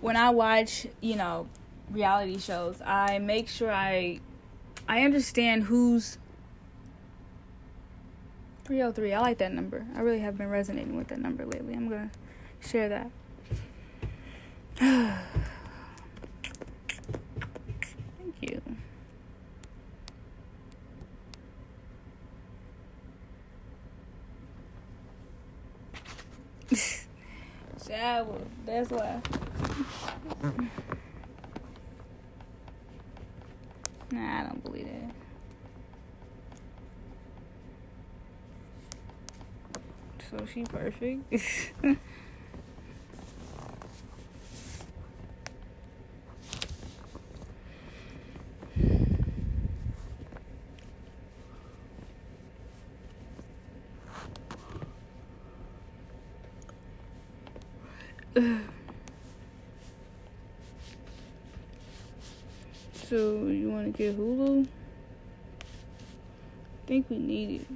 when I watch, you know, reality shows, I make sure I I understand who's 303. I like that number. I really have been resonating with that number lately. I'm going to share that. Thank you. Shower. That's why. Nah, I don't believe that. So she perfect. so you want to get Hulu? I think we need it.